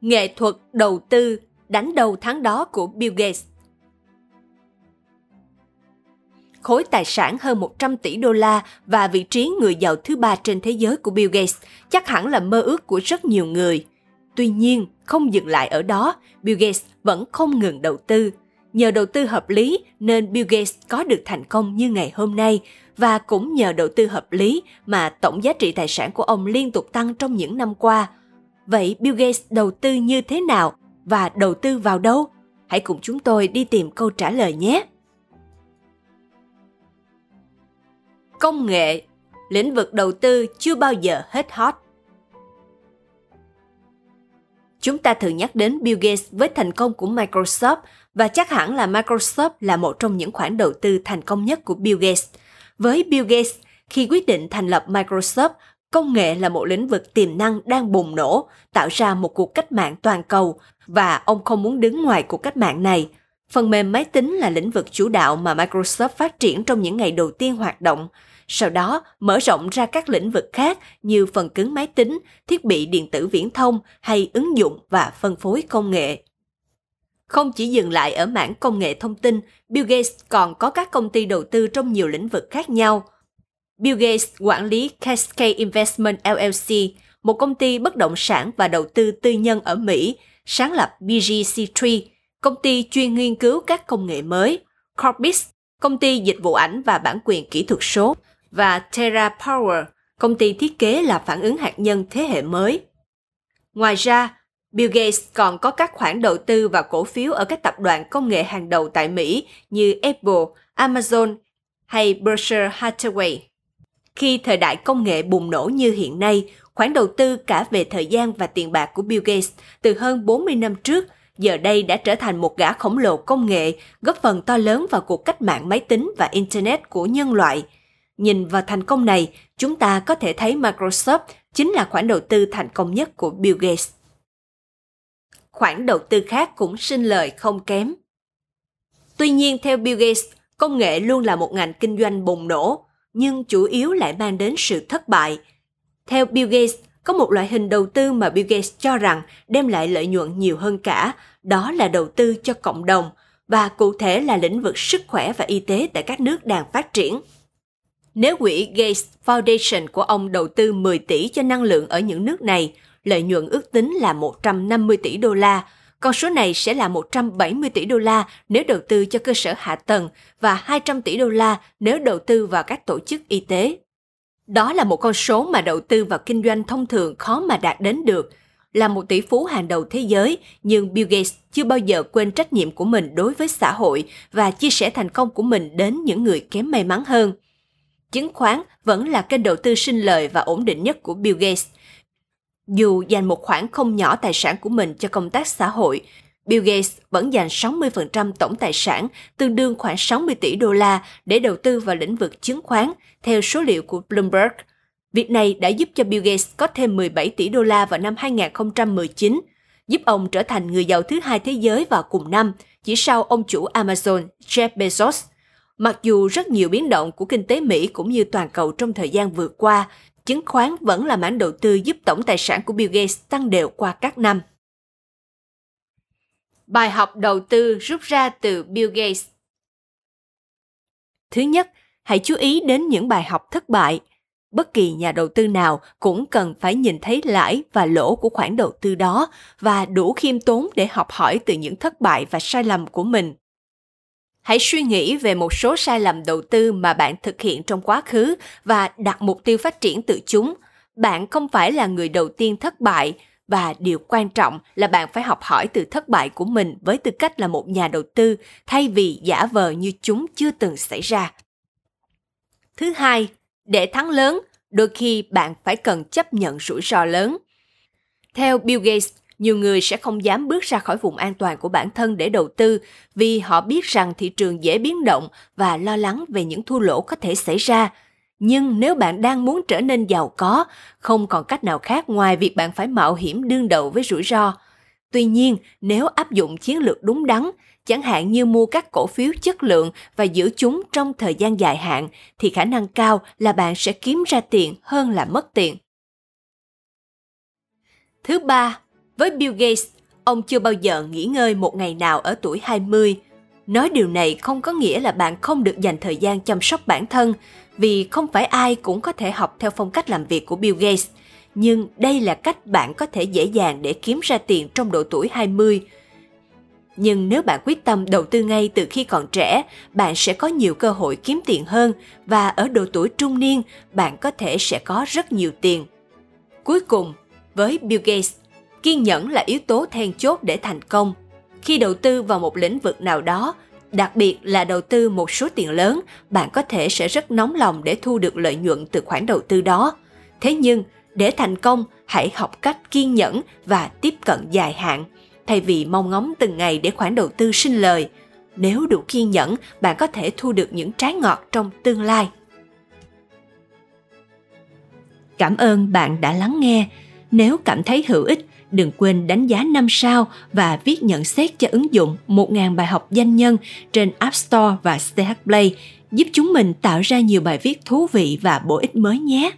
Nghệ thuật đầu tư đánh đầu tháng đó của Bill Gates khối tài sản hơn 100 tỷ đô la và vị trí người giàu thứ ba trên thế giới của Bill Gates chắc hẳn là mơ ước của rất nhiều người. Tuy nhiên, không dừng lại ở đó, Bill Gates vẫn không ngừng đầu tư. Nhờ đầu tư hợp lý nên Bill Gates có được thành công như ngày hôm nay và cũng nhờ đầu tư hợp lý mà tổng giá trị tài sản của ông liên tục tăng trong những năm qua. Vậy Bill Gates đầu tư như thế nào và đầu tư vào đâu? Hãy cùng chúng tôi đi tìm câu trả lời nhé. Công nghệ, lĩnh vực đầu tư chưa bao giờ hết hot. Chúng ta thường nhắc đến Bill Gates với thành công của Microsoft và chắc hẳn là Microsoft là một trong những khoản đầu tư thành công nhất của Bill Gates. Với Bill Gates, khi quyết định thành lập Microsoft, công nghệ là một lĩnh vực tiềm năng đang bùng nổ, tạo ra một cuộc cách mạng toàn cầu và ông không muốn đứng ngoài cuộc cách mạng này. Phần mềm máy tính là lĩnh vực chủ đạo mà Microsoft phát triển trong những ngày đầu tiên hoạt động, sau đó mở rộng ra các lĩnh vực khác như phần cứng máy tính, thiết bị điện tử viễn thông hay ứng dụng và phân phối công nghệ. Không chỉ dừng lại ở mảng công nghệ thông tin, Bill Gates còn có các công ty đầu tư trong nhiều lĩnh vực khác nhau. Bill Gates quản lý Cascade Investment LLC, một công ty bất động sản và đầu tư tư nhân ở Mỹ, sáng lập BGC3, công ty chuyên nghiên cứu các công nghệ mới, Corbis, công ty dịch vụ ảnh và bản quyền kỹ thuật số, và Terra Power, công ty thiết kế là phản ứng hạt nhân thế hệ mới. Ngoài ra, Bill Gates còn có các khoản đầu tư và cổ phiếu ở các tập đoàn công nghệ hàng đầu tại Mỹ như Apple, Amazon hay Berkshire Hathaway. Khi thời đại công nghệ bùng nổ như hiện nay, khoản đầu tư cả về thời gian và tiền bạc của Bill Gates từ hơn 40 năm trước giờ đây đã trở thành một gã khổng lồ công nghệ, góp phần to lớn vào cuộc cách mạng máy tính và Internet của nhân loại – Nhìn vào thành công này, chúng ta có thể thấy Microsoft chính là khoản đầu tư thành công nhất của Bill Gates. Khoản đầu tư khác cũng sinh lời không kém. Tuy nhiên, theo Bill Gates, công nghệ luôn là một ngành kinh doanh bùng nổ, nhưng chủ yếu lại mang đến sự thất bại. Theo Bill Gates, có một loại hình đầu tư mà Bill Gates cho rằng đem lại lợi nhuận nhiều hơn cả, đó là đầu tư cho cộng đồng, và cụ thể là lĩnh vực sức khỏe và y tế tại các nước đang phát triển. Nếu quỹ Gates Foundation của ông đầu tư 10 tỷ cho năng lượng ở những nước này, lợi nhuận ước tính là 150 tỷ đô la. Con số này sẽ là 170 tỷ đô la nếu đầu tư cho cơ sở hạ tầng và 200 tỷ đô la nếu đầu tư vào các tổ chức y tế. Đó là một con số mà đầu tư vào kinh doanh thông thường khó mà đạt đến được. Là một tỷ phú hàng đầu thế giới, nhưng Bill Gates chưa bao giờ quên trách nhiệm của mình đối với xã hội và chia sẻ thành công của mình đến những người kém may mắn hơn – chứng khoán vẫn là kênh đầu tư sinh lời và ổn định nhất của Bill Gates. Dù dành một khoản không nhỏ tài sản của mình cho công tác xã hội, Bill Gates vẫn dành 60% tổng tài sản, tương đương khoảng 60 tỷ đô la để đầu tư vào lĩnh vực chứng khoán, theo số liệu của Bloomberg. Việc này đã giúp cho Bill Gates có thêm 17 tỷ đô la vào năm 2019, giúp ông trở thành người giàu thứ hai thế giới vào cùng năm, chỉ sau ông chủ Amazon Jeff Bezos – Mặc dù rất nhiều biến động của kinh tế Mỹ cũng như toàn cầu trong thời gian vừa qua, chứng khoán vẫn là mảng đầu tư giúp tổng tài sản của Bill Gates tăng đều qua các năm. Bài học đầu tư rút ra từ Bill Gates Thứ nhất, hãy chú ý đến những bài học thất bại. Bất kỳ nhà đầu tư nào cũng cần phải nhìn thấy lãi và lỗ của khoản đầu tư đó và đủ khiêm tốn để học hỏi từ những thất bại và sai lầm của mình hãy suy nghĩ về một số sai lầm đầu tư mà bạn thực hiện trong quá khứ và đặt mục tiêu phát triển từ chúng. Bạn không phải là người đầu tiên thất bại và điều quan trọng là bạn phải học hỏi từ thất bại của mình với tư cách là một nhà đầu tư, thay vì giả vờ như chúng chưa từng xảy ra. Thứ hai, để thắng lớn, đôi khi bạn phải cần chấp nhận rủi ro lớn. Theo bill gates nhiều người sẽ không dám bước ra khỏi vùng an toàn của bản thân để đầu tư vì họ biết rằng thị trường dễ biến động và lo lắng về những thua lỗ có thể xảy ra. Nhưng nếu bạn đang muốn trở nên giàu có, không còn cách nào khác ngoài việc bạn phải mạo hiểm đương đầu với rủi ro. Tuy nhiên, nếu áp dụng chiến lược đúng đắn, chẳng hạn như mua các cổ phiếu chất lượng và giữ chúng trong thời gian dài hạn, thì khả năng cao là bạn sẽ kiếm ra tiền hơn là mất tiền. Thứ ba với Bill Gates, ông chưa bao giờ nghỉ ngơi một ngày nào ở tuổi 20. Nói điều này không có nghĩa là bạn không được dành thời gian chăm sóc bản thân, vì không phải ai cũng có thể học theo phong cách làm việc của Bill Gates. Nhưng đây là cách bạn có thể dễ dàng để kiếm ra tiền trong độ tuổi 20. Nhưng nếu bạn quyết tâm đầu tư ngay từ khi còn trẻ, bạn sẽ có nhiều cơ hội kiếm tiền hơn và ở độ tuổi trung niên, bạn có thể sẽ có rất nhiều tiền. Cuối cùng, với Bill Gates, kiên nhẫn là yếu tố then chốt để thành công. Khi đầu tư vào một lĩnh vực nào đó, đặc biệt là đầu tư một số tiền lớn, bạn có thể sẽ rất nóng lòng để thu được lợi nhuận từ khoản đầu tư đó. Thế nhưng, để thành công, hãy học cách kiên nhẫn và tiếp cận dài hạn, thay vì mong ngóng từng ngày để khoản đầu tư sinh lời. Nếu đủ kiên nhẫn, bạn có thể thu được những trái ngọt trong tương lai. Cảm ơn bạn đã lắng nghe. Nếu cảm thấy hữu ích, đừng quên đánh giá 5 sao và viết nhận xét cho ứng dụng 1.000 bài học danh nhân trên App Store và CH Play, giúp chúng mình tạo ra nhiều bài viết thú vị và bổ ích mới nhé.